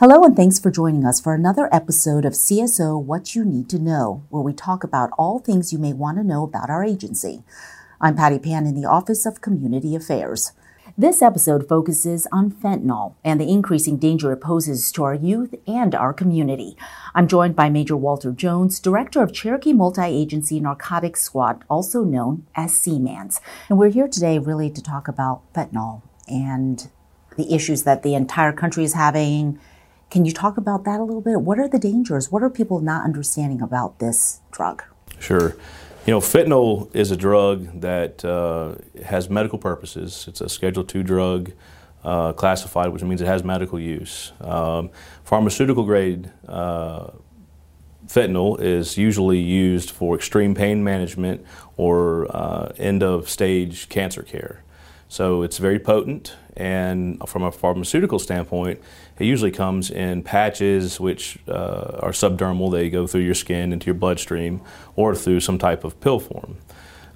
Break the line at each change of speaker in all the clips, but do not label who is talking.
Hello, and thanks for joining us for another episode of CSO What You Need to Know, where we talk about all things you may want to know about our agency. I'm Patty Pan in the Office of Community Affairs. This episode focuses on fentanyl and the increasing danger it poses to our youth and our community. I'm joined by Major Walter Jones, Director of Cherokee Multi Agency Narcotics Squad, also known as CMANS. And we're here today really to talk about fentanyl and the issues that the entire country is having can you talk about that a little bit? What are the dangers? What are people not understanding about this drug?
Sure. You know, fentanyl is a drug that uh, has medical purposes. It's a Schedule II drug uh, classified, which means it has medical use. Um, pharmaceutical grade uh, fentanyl is usually used for extreme pain management or uh, end of stage cancer care. So it's very potent, and from a pharmaceutical standpoint, it usually comes in patches which uh, are subdermal. They go through your skin into your bloodstream, or through some type of pill form.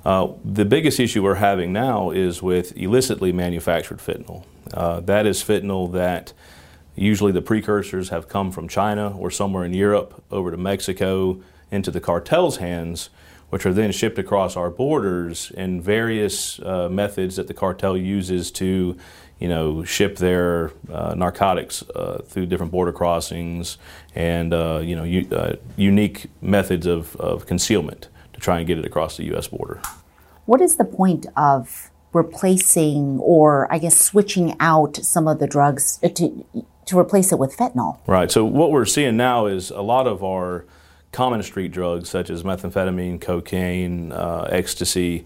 Uh, the biggest issue we're having now is with illicitly manufactured fentanyl. Uh, that is fentanyl that usually the precursors have come from China or somewhere in Europe over to Mexico into the cartel's hands which are then shipped across our borders in various uh, methods that the cartel uses to, you know, ship their uh, narcotics uh, through different border crossings and, uh, you know, u- uh, unique methods of, of concealment to try and get it across the U.S. border.
What is the point of replacing or, I guess, switching out some of the drugs to, to replace it with fentanyl?
Right. So, what we're seeing now is a lot of our common street drugs such as methamphetamine, cocaine, uh, ecstasy,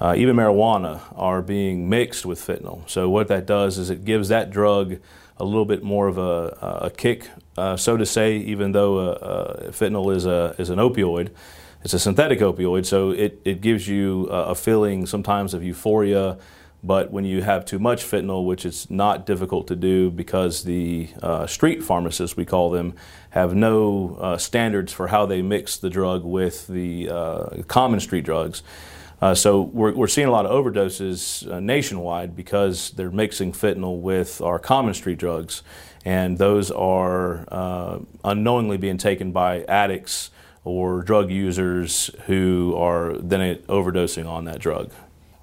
uh, even marijuana are being mixed with fentanyl. So what that does is it gives that drug a little bit more of a, a kick, uh, so to say, even though uh, uh, fentanyl is, a, is an opioid. It's a synthetic opioid, so it, it gives you a feeling sometimes of euphoria but when you have too much fentanyl, which is not difficult to do because the uh, street pharmacists, we call them, have no uh, standards for how they mix the drug with the uh, common street drugs. Uh, so we're, we're seeing a lot of overdoses uh, nationwide because they're mixing fentanyl with our common street drugs, and those are uh, unknowingly being taken by addicts or drug users who are then overdosing on that drug.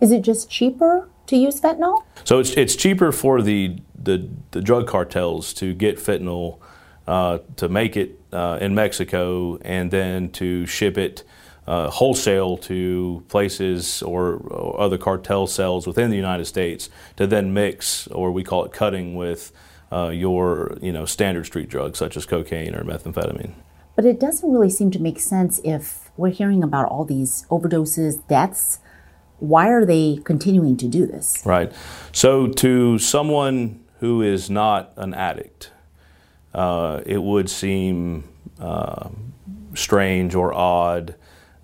Is it just cheaper to use fentanyl?
So it's, it's cheaper for the, the, the drug cartels to get fentanyl uh, to make it uh, in Mexico and then to ship it uh, wholesale to places or, or, other cartel cells within the United States to then mix, or we call it cutting, with uh, your you know standard street drugs such as cocaine or methamphetamine.
But it doesn't really seem to make sense if we're hearing about all these overdoses, deaths why are they continuing to do this?
Right. So, to someone who is not an addict, uh, it would seem uh, strange or odd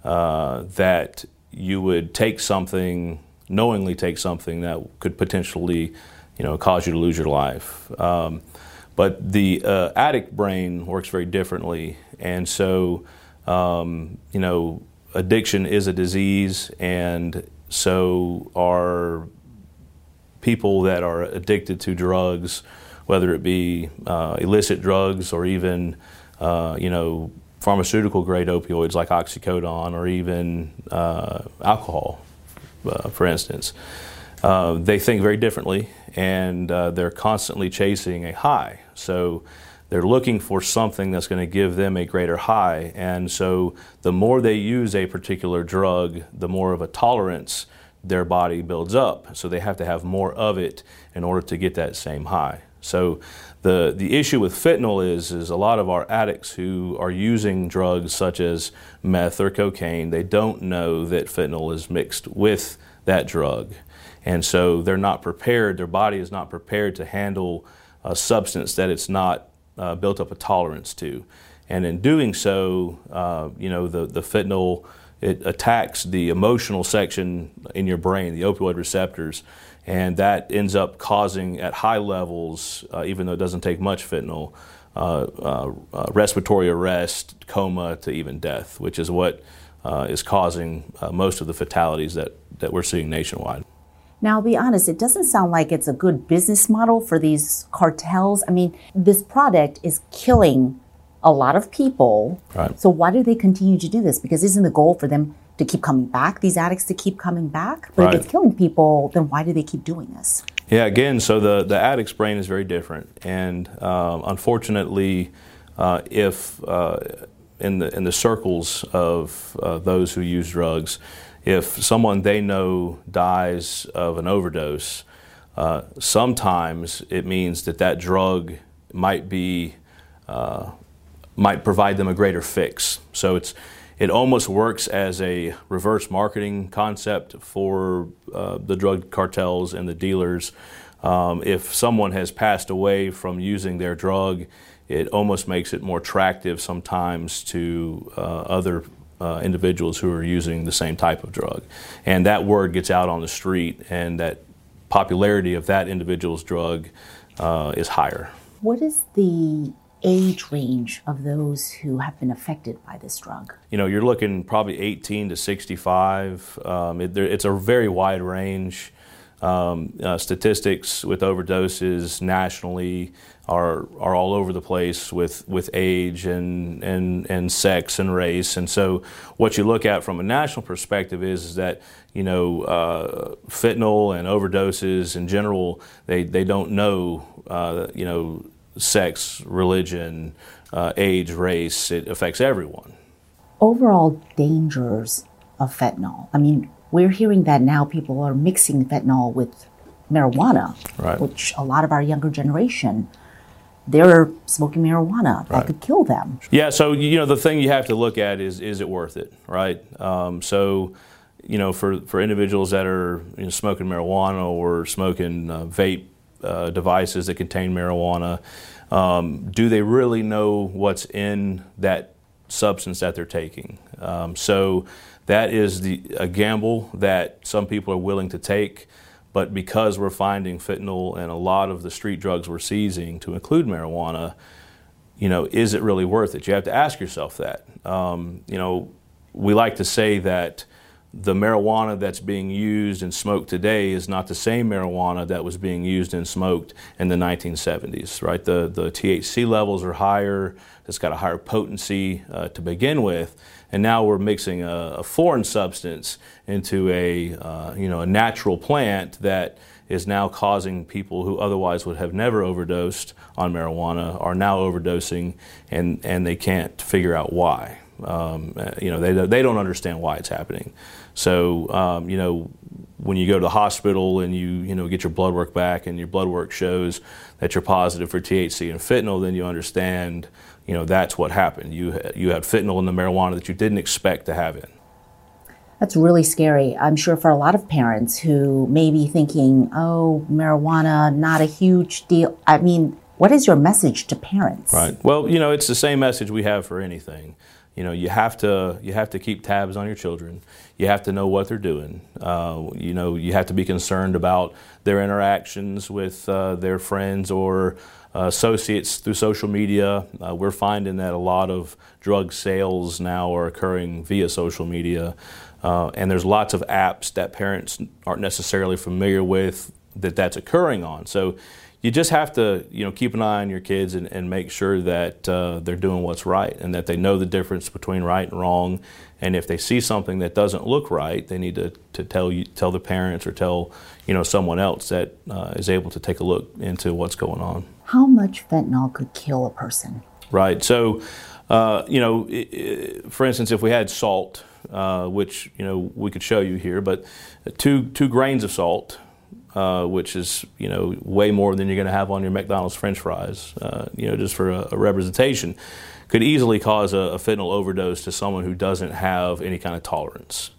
uh, that you would take something, knowingly take something that could potentially, you know, cause you to lose your life. Um, but the uh, addict brain works very differently, and so, um, you know, addiction is a disease, and so, are people that are addicted to drugs, whether it be uh, illicit drugs or even, uh, you know, pharmaceutical grade opioids like oxycodone or even uh, alcohol, uh, for instance, uh, they think very differently and uh, they're constantly chasing a high. So, they're looking for something that's going to give them a greater high. And so the more they use a particular drug, the more of a tolerance their body builds up. So they have to have more of it in order to get that same high. So the, the issue with fentanyl is, is a lot of our addicts who are using drugs such as meth or cocaine, they don't know that fentanyl is mixed with that drug. And so they're not prepared, their body is not prepared to handle a substance that it's not uh, built up a tolerance to. And in doing so, uh, you know, the, the fentanyl, it attacks the emotional section in your brain, the opioid receptors, and that ends up causing at high levels, uh, even though it doesn't take much fentanyl, uh, uh, uh, respiratory arrest, coma, to even death, which is what is causing most of the fatalities that, that we're seeing nationwide.
Now, I'll be honest, it doesn't sound like it's a good business model for these cartels. I mean, this product is killing a lot of people.
Right.
So, why do they continue to do this? Because isn't the goal for them to keep coming back, these addicts to keep coming back? But
Right.
if it's killing people, then why do they keep doing this?
Yeah, again, so the, the addict's brain is very different. And um, unfortunately, uh, if uh, in, the, in the circles of uh, those who use drugs, if someone they know dies of an overdose, uh, sometimes it means that that drug might be uh, might provide them a greater fix. So it's it almost works as a reverse marketing concept for uh, the drug cartels and the dealers. Um, if someone has passed away from using their drug, it almost makes it more attractive sometimes to uh, other uh, individuals who are using the same type of drug. And that word gets out on the street, and that popularity of that individual's drug uh, is higher.
What is the age range of those who have been affected by this drug?
you know, you're looking probably 18 to 65. Um, it, there, it's a very wide range. Um, uh, statistics with overdoses nationally are are all over the place with with age and and and sex and race. And so, what you look at from a national perspective is, is that you know uh, fentanyl and overdoses in general they they don't know uh, you know sex, religion, uh, age, race. It affects everyone.
Overall dangers of fentanyl. I mean, we're hearing that now people are mixing fentanyl with marijuana,
Right.
which a lot of our younger generation, they're smoking marijuana that
Right.
could kill them.
Yeah, so you know the thing you have to look at is is it worth it, right? Um, so you know for for individuals that are you know, smoking marijuana or smoking uh, vape uh, devices that contain marijuana, um, do they really know what's in that substance that they're taking? Um, so that is the a gamble that some people are willing to take. But because we're finding fentanyl and a lot of the street drugs we're seizing, to include marijuana, you know, is it really worth it? You have to ask yourself that. Um, you know, we like to say that the marijuana that's being used and smoked today is not the same marijuana that was being used and smoked in the 1970s, right? The, the THC levels are higher, it's got a higher potency uh, to begin with, and now we're mixing a, a foreign substance into a, uh, you know, a natural plant that is now causing people who otherwise would have never overdosed on marijuana are now overdosing and, and they can't figure out why. Um, uh, you know, they, they don't understand why it's happening. So, um, you know, when you go to the hospital and you, you know, get your blood work back and your blood work shows that you're positive for THC and fentanyl, then you understand, you know, that's what happened. You, you had fentanyl in the marijuana that you didn't expect to have in.
That's really scary. I'm sure for a lot of parents who may be thinking, oh, marijuana, not a huge deal. I mean, what is your message to parents?
Right. Well, you know, it's the same message we have for anything. You know, you have to you have to keep tabs on your children. You have to know what they're doing. Uh, you know, you have to be concerned about their interactions with uh, their friends or uh, associates through social media. Uh, we're finding that a lot of drug sales now are occurring via social media, uh, and there's lots of apps that parents aren't necessarily familiar with that that's occurring on. So you just have to you know keep an eye on your kids and, and make sure that uh, they're doing what's right and that they know the difference between right and wrong and if they see something that doesn't look right they need to, to tell you tell the parents or tell you know someone else that uh, is able to take a look into what's going on
How much fentanyl could kill a person?
Right. So, uh, you know, for instance, if we had salt, uh, which you know we could show you here, but two two grains of salt, uh, which is you know way more than you're going to have on your McDonald's French fries, uh, you know, just for a, a representation, could easily cause a, a fentanyl overdose to someone who doesn't have any kind of tolerance.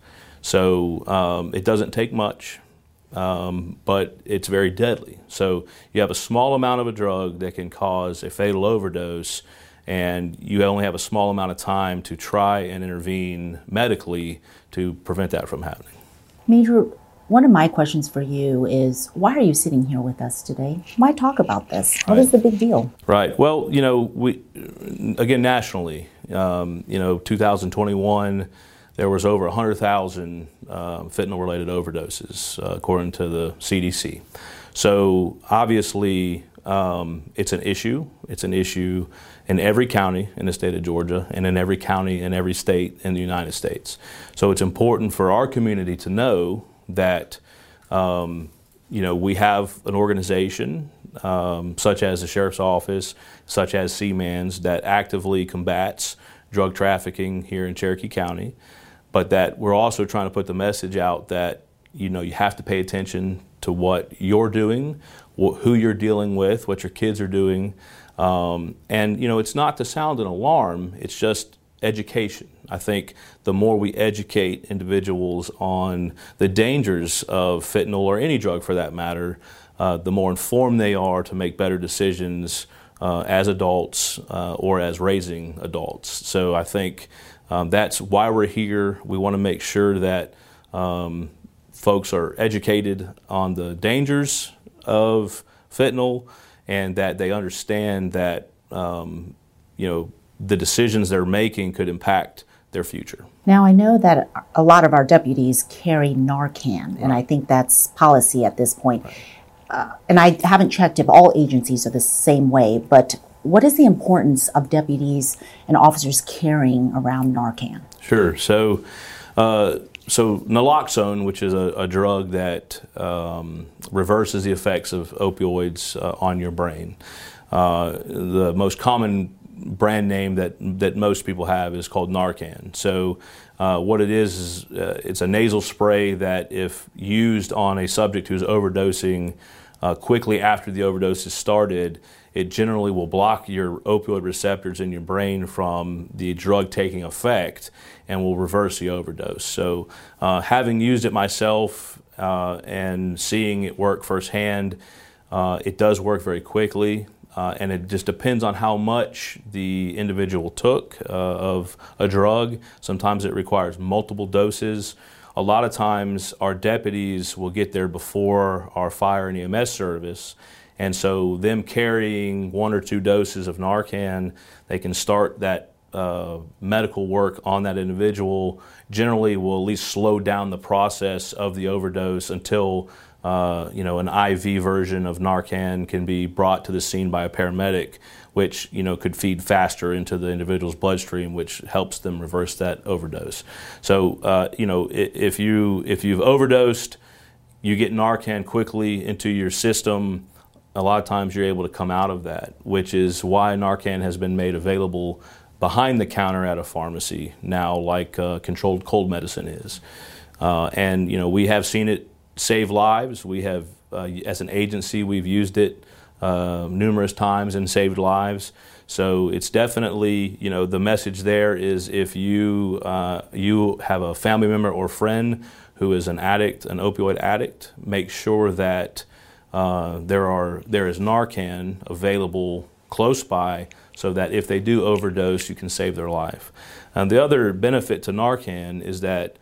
So um, it doesn't take much um, but it's very deadly. So you have a small amount of a drug that can cause a fatal overdose, and you only have a small amount of time to try and intervene medically to prevent that from happening.
Major, one of my questions for you is why are you sitting here with us today? Why talk about this? What is the big deal?
Right. Well, you know, we again nationally, um, you know, 2021, there was over 100,000 uh, fentanyl-related overdoses, uh, according to the CDC. So obviously, um, it's an issue. It's an issue in every county in the state of Georgia and in every county in every state in the United States. So it's important for our community to know that um, you know we have an organization um, such as the sheriff's office, such as CMANS, that actively combats drug trafficking here in Cherokee County, but that we're also trying to put the message out that you know you have to pay attention to what you're doing, wh- who you're dealing with, what your kids are doing, um, and you know it's not to sound an alarm. It's just education. I think the more we educate individuals on the dangers of fentanyl or any drug for that matter, uh, the more informed they are to make better decisions uh, as adults uh, or as raising adults. So I think um, that's why we're here. We want to make sure that um, folks are educated on the dangers of fentanyl and that they understand that um, you know the decisions they're making could impact their future.
Now, I know that a lot of our deputies carry Narcan, right. and I think that's policy at this point. Right uh, and I haven't checked if all agencies are the same way, but what is the importance of deputies and officers carrying around Narcan?
Sure. So, uh, so naloxone, which is a, a drug that um, reverses the effects of opioids uh, on your brain, uh, the most common brand name that that most people have is called Narcan. So, uh, what it is is uh, it's a nasal spray that, if used on a subject who's overdosing uh, quickly after the overdose is started, it generally will block your opioid receptors in your brain from the drug taking effect and will reverse the overdose. So, uh, having used it myself uh, and seeing it work firsthand, uh, it does work very quickly. Uh, and it just depends on how much the individual took uh, of a drug. Sometimes it requires multiple doses a lot of times our deputies will get there before our fire and EMS service. And so, them carrying one or two doses of Narcan, they can start that uh, medical work on that individual. Generally, will at least slow down the process of the overdose until uh, you know an IV version of Narcan can be brought to the scene by a paramedic which you know could feed faster into the individual's bloodstream, which helps them reverse that overdose. So uh, you know if you if you've overdosed, you get Narcan quickly into your system. A lot of times you're able to come out of that, which is why Narcan has been made available behind the counter at a pharmacy now, like uh, controlled cold medicine is. Uh, and you know we have seen it save lives. We have, uh, as an agency, we've used it uh, numerous times and saved lives. So it's definitely, you know, the message there is if you uh, you have a family member or friend who is an addict, an opioid addict, make sure that uh, there are there is Narcan available close by, so that if they do overdose, you can save their life. And the other benefit to Narcan is that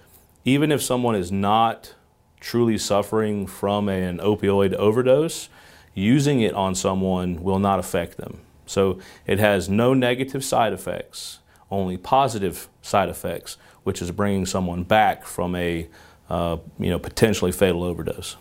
even if someone is not truly suffering from an opioid overdose, using it on someone will not affect them. So it has no negative side effects, only positive side effects, which is bringing someone back from a uh, you know potentially fatal overdose.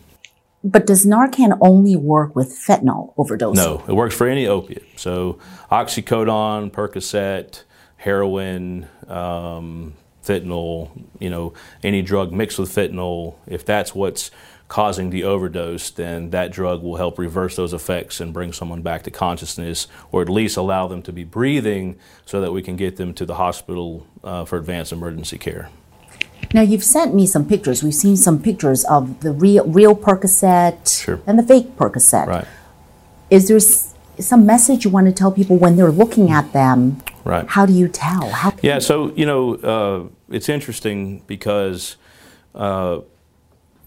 But does Narcan only work with fentanyl overdose?
No, it works for any opiate. So oxycodone, Percocet, heroin, um, fentanyl, you know, any drug mixed with fentanyl, if that's what's causing the overdose, then that drug will help reverse those effects and bring someone back to consciousness, or at least allow them to be breathing so that we can get them to the hospital uh, for advanced emergency care.
Now you've sent me some pictures. We've seen some pictures of the real real Percocet
sure.
and the fake Percocet.
Right.
Is there some message you want to tell people when they're looking at them?
Right.
How do you tell? How
yeah. So you know, uh, it's interesting because. Uh,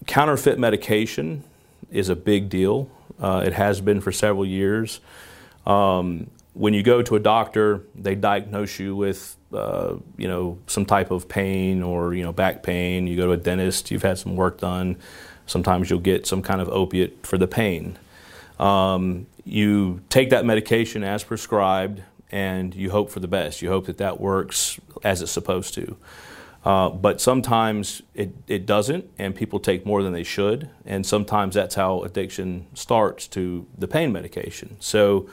counterfeit medication is a big deal. Uh, it has been for several years. Um, when you go to a doctor, they diagnose you with, uh, you know, some type of pain or you know back pain. You go to a dentist, you've had some work done. Sometimes you'll get some kind of opiate for the pain. Um, you take that medication as prescribed, and you hope for the best. You hope that that works as it's supposed to. Uh, but sometimes it, it doesn't, and people take more than they should. And sometimes that's how addiction starts to the pain medication. So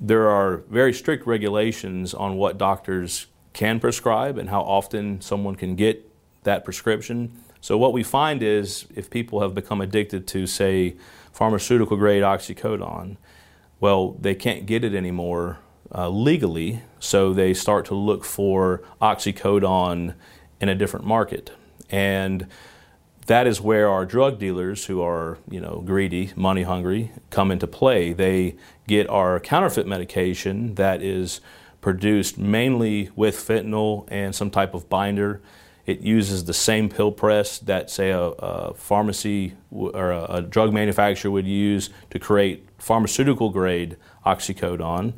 there are very strict regulations on what doctors can prescribe and how often someone can get that prescription. So what we find is if people have become addicted to, say, pharmaceutical grade oxycodone, well, they can't get it anymore uh, legally, so they start to look for oxycodone in a different market. And that is where our drug dealers who are, you know, greedy, money hungry, come into play. They get our counterfeit medication that is produced mainly with fentanyl and some type of binder. It uses the same pill press that, say, a, a pharmacy or a, a drug manufacturer would use to create pharmaceutical grade oxycodone.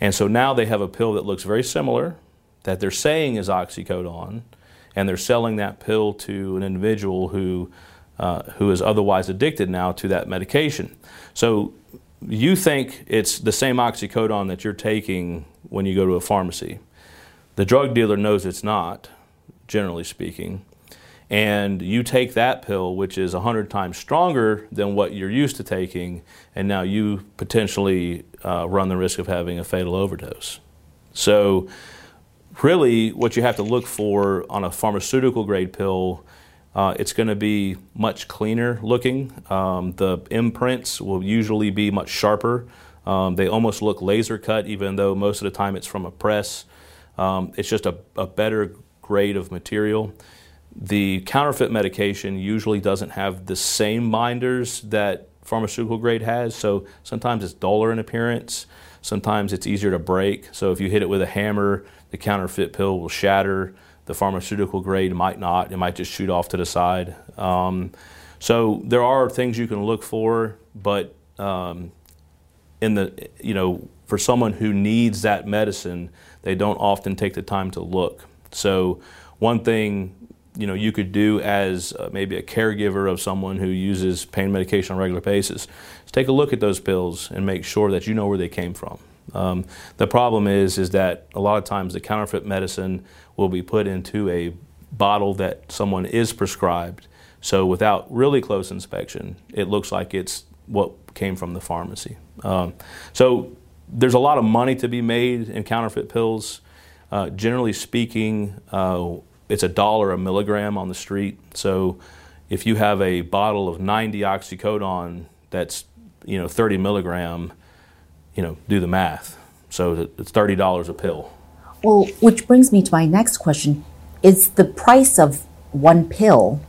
And so now they have a pill that looks very similar, that they're saying is oxycodone, and they're selling that pill to an individual who, uh, who is otherwise addicted now to that medication. So you think it's the same oxycodone that you're taking when you go to a pharmacy. The drug dealer knows it's not, generally speaking. And you take that pill, which is 100 times stronger than what you're used to taking, and now you potentially uh, run the risk of having a fatal overdose. So, really what you have to look for on a pharmaceutical grade pill uh, it's going to be much cleaner looking. Um, the imprints will usually be much sharper. Um, they almost look laser cut, even though most of the time it's from a press. Um, it's just a, a, better grade of material. The counterfeit medication usually doesn't have the same binders that pharmaceutical grade has, so sometimes it's duller in appearance. Sometimes it's easier to break. So if you hit it with a hammer, the counterfeit pill will shatter. The pharmaceutical grade might not. It might just shoot off to the side. Um, so there are things you can look for, but um, in the you know for someone who needs that medicine, they don't often take the time to look. So one thing you know you could do as uh, maybe a caregiver of someone who uses pain medication on a regular basis is take a look at those pills and make sure that you know where they came from. Um, the problem is is that a lot of times the counterfeit medicine will be put into a bottle that someone is prescribed. So without really close inspection, it looks like it's what came from the pharmacy. Um, so there's a lot of money to be made in counterfeit pills. Uh, generally speaking, uh, it's a dollar a milligram on the street. So if you have a bottle of 90 oxycodone that's you know 30 milligram, you know do the math. So it's thirty dollars a pill.
Well, which brings me to my next question: Is the price of one pill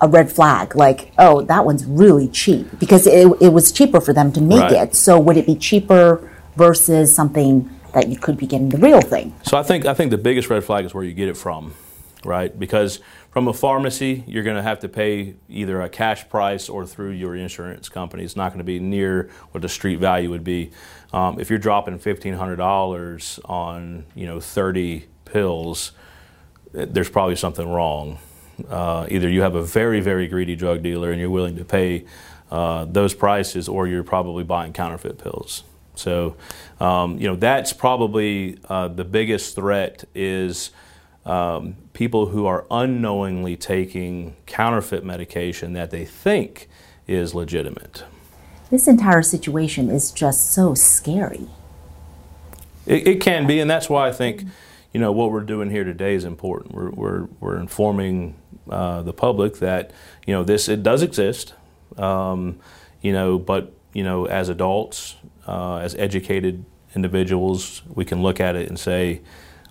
a red flag? Like, oh, that one's really cheap because it, it was cheaper for them to make right. it. So would it be cheaper versus something that you could be getting the real thing?
So I think I think the biggest red flag is where you get it from, right? Because from a pharmacy, you're going to have to pay either a cash price or through your insurance company. It's not going to be near what the street value would be. Um, if you're dropping $1,500 on you know 30 pills, there's probably something wrong. Uh, either you have a very, very greedy drug dealer and you're willing to pay uh, those prices, or you're probably buying counterfeit pills. So, um, you know, that's probably uh, the biggest threat is um, people who are unknowingly taking counterfeit medication that they think is legitimate.
This entire situation is just so scary.
It, it can be, and that's why I think, you know, what we're doing here today is important. We're, we're, we're informing uh, the public that, you know, this, it does exist, um, you know, but, you know, as adults, uh, as educated individuals, we can look at it and say,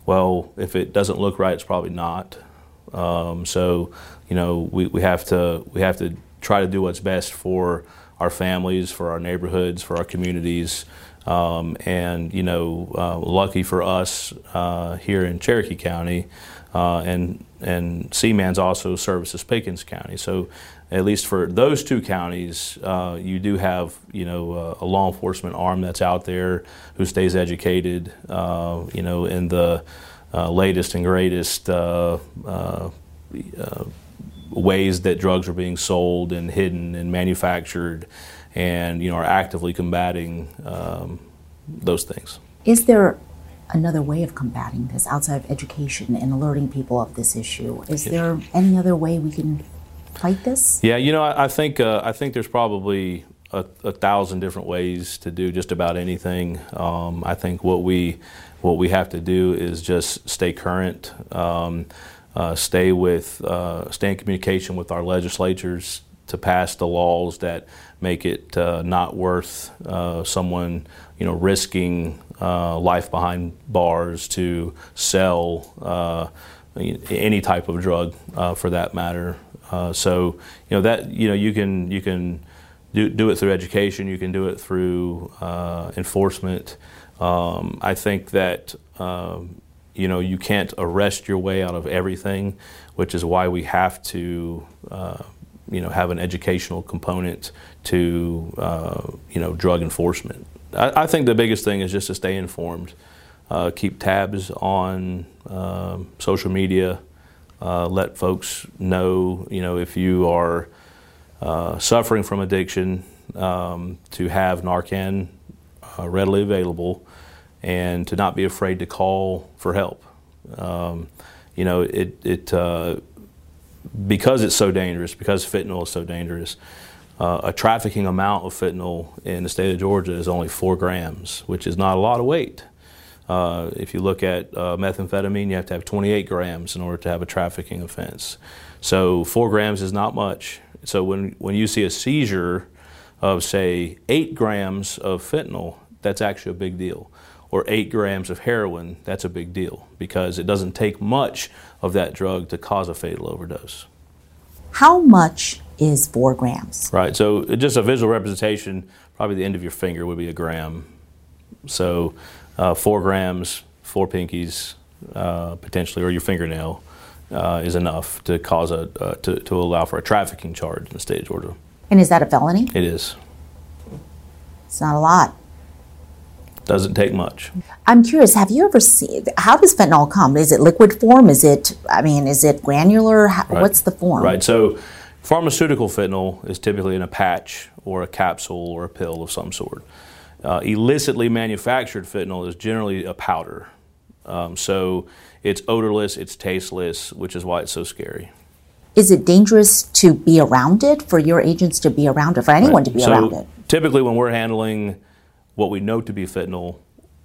well, if it doesn't look right, it's probably not. Um, so, you know, we, we have to we have to try to do what's best for our families, for our neighborhoods, for our communities. Um, and you know, uh, lucky for us uh, here in Cherokee County, uh, and and CMANS also services Pickens County. So at least for those two counties, uh, you do have you know uh, a law enforcement arm that's out there who stays educated, uh, you know, in the latest and greatest ways that drugs are being sold and hidden and manufactured, and you know are actively combating um, those things.
Is there another way of combating this outside of education and alerting people of this issue? Is there any other way we can fight this?
Yeah, you know, I, I think uh, I think there's probably a, a, thousand different ways to do just about anything. Um, I think what we what we have to do is just stay current, um, uh, stay with, uh, stay in communication with our legislatures to pass the laws that make it uh, not worth uh, someone, you know, risking uh, life behind bars to sell uh, any type of drug, for that matter. So, you know that you know you can you can do, do it through education. You can do it through enforcement. Um, I think that um, you know you can't arrest your way out of everything, which is why we have to uh, you know have an educational component to uh, you know drug enforcement. I, I, think the biggest thing is just to stay informed, uh, keep tabs on um, social media, uh, let folks know you know if you are uh, suffering from addiction um, to have Narcan uh, readily available and to not be afraid to call for help. Um, you know, it, it uh, because it's so dangerous, because fentanyl is so dangerous, uh, a trafficking amount of fentanyl in the state of Georgia is only four grams, which is not a lot of weight. Uh, if you look at uh, methamphetamine, you have to have 28 grams in order to have a trafficking offense. So four grams is not much. So when, when you see a seizure of, say, eight grams of fentanyl, that's actually a big deal. Or eight grams of heroin, that's a big deal because it doesn't take much of that drug to cause a fatal overdose.
How much is four grams?
Right, so just a visual representation, probably the end of your finger would be a gram. So uh, four grams, four pinkies, uh, potentially, or your fingernail. Uh, is enough to cause a uh, to, to allow for a trafficking charge in the state of Georgia.
And is that a felony?
It is.
It's not a lot.
Doesn't take much.
I'm curious, have you ever seen, how does fentanyl come? Is it liquid form? Is it, I mean, is it granular? How, right. What's the form?
Right, so pharmaceutical fentanyl is typically in a patch or a capsule or a pill of some sort. Uh, illicitly manufactured fentanyl is generally a powder. Um, so it's odorless, it's tasteless, which is why it's so scary.
Is it dangerous to be around it, for your agents to be around it, for anyone right. to be
so
around it?
Typically, when we're handling what we know to be fentanyl.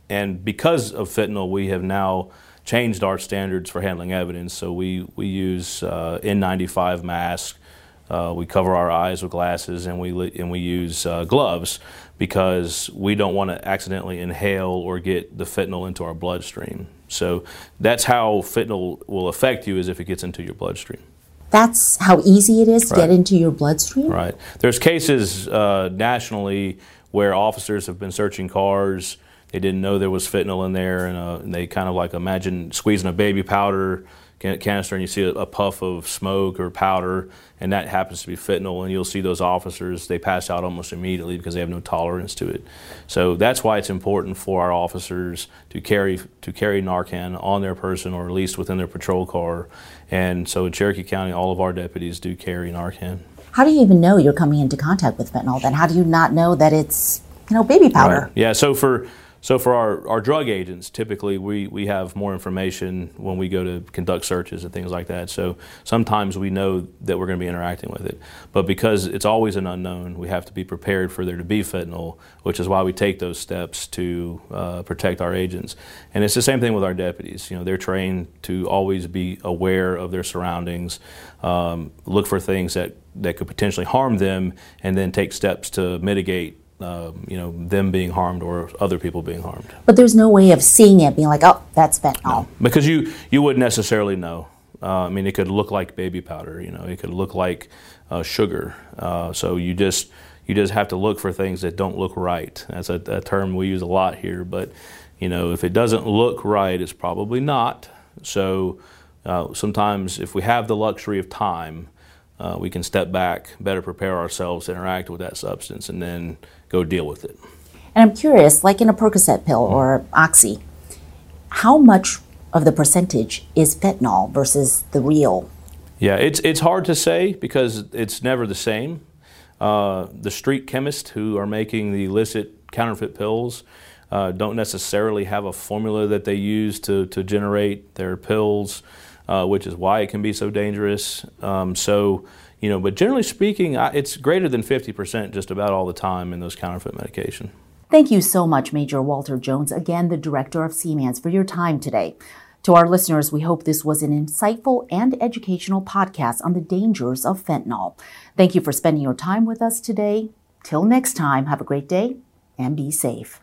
And because of fentanyl, we have now changed our standards for handling evidence. So we, we use uh, N95 masks, uh, we cover our eyes with glasses, and we, and we use uh, gloves because we don't want to accidentally inhale or get the fentanyl into our bloodstream. So that's how fentanyl will affect you is if it gets into your bloodstream.
That's how easy it is to right. get into your bloodstream?
Right. There's cases uh, nationally where officers have been searching cars. They didn't know there was fentanyl in there, and, uh, and they kind of like imagine squeezing a baby powder canister and you see a, a, puff of smoke or powder, and that happens to be fentanyl, and you'll see those officers, they pass out almost immediately because they have no tolerance to it. So that's why it's important for our officers to carry, to carry Narcan on their person or at least within their patrol car. And so in Cherokee County, all of our deputies do carry Narcan.
How do you even know you're coming into contact with fentanyl? Then how do you not know that it's you know baby powder?
Right. Yeah. So for so for our, our drug agents, typically we, we have more information when we go to conduct searches and things like that. So sometimes we know that we're going to be interacting with it. But because it's always an unknown, we have to be prepared for there to be fentanyl, which is why we take those steps to uh, protect our agents. And it's the same thing with our deputies. You know, they're trained to always be aware of their surroundings, um, look for things that, that could potentially harm them, and then take steps to mitigate uh, you know, them being harmed or other people being harmed.
But there's no way of seeing it, being like, oh, that's fentanyl. No,
because you you wouldn't necessarily know. Uh, I mean, it could look like baby powder. You know, it could look like uh, sugar. Uh, so you just you just have to look for things that don't look right. That's a, a, term we use a lot here. But you know, if it doesn't look right, it's probably not. So uh, sometimes, if we have the luxury of time, uh, we can step back, better prepare ourselves to interact with that substance, and then go deal with it.
And I'm curious, like in a Percocet pill mm-hmm. or Oxy, how much of the percentage is fentanyl versus the real?
Yeah, it's it's hard to say because it's never the same. Uh, the street chemists who are making the illicit counterfeit pills, uh, don't necessarily have a formula that they use to, to generate their pills, uh, which is why it can be so dangerous. Um, so, you know, but generally speaking, I, it's greater than 50% just about all the time in those counterfeit medication.
Thank you so much, Major Walter Jones, again, the director of CMANS, for your time today. To our listeners, we hope this was an insightful and educational podcast on the dangers of fentanyl. Thank you for spending your time with us today. Till next time, have a great day and be safe.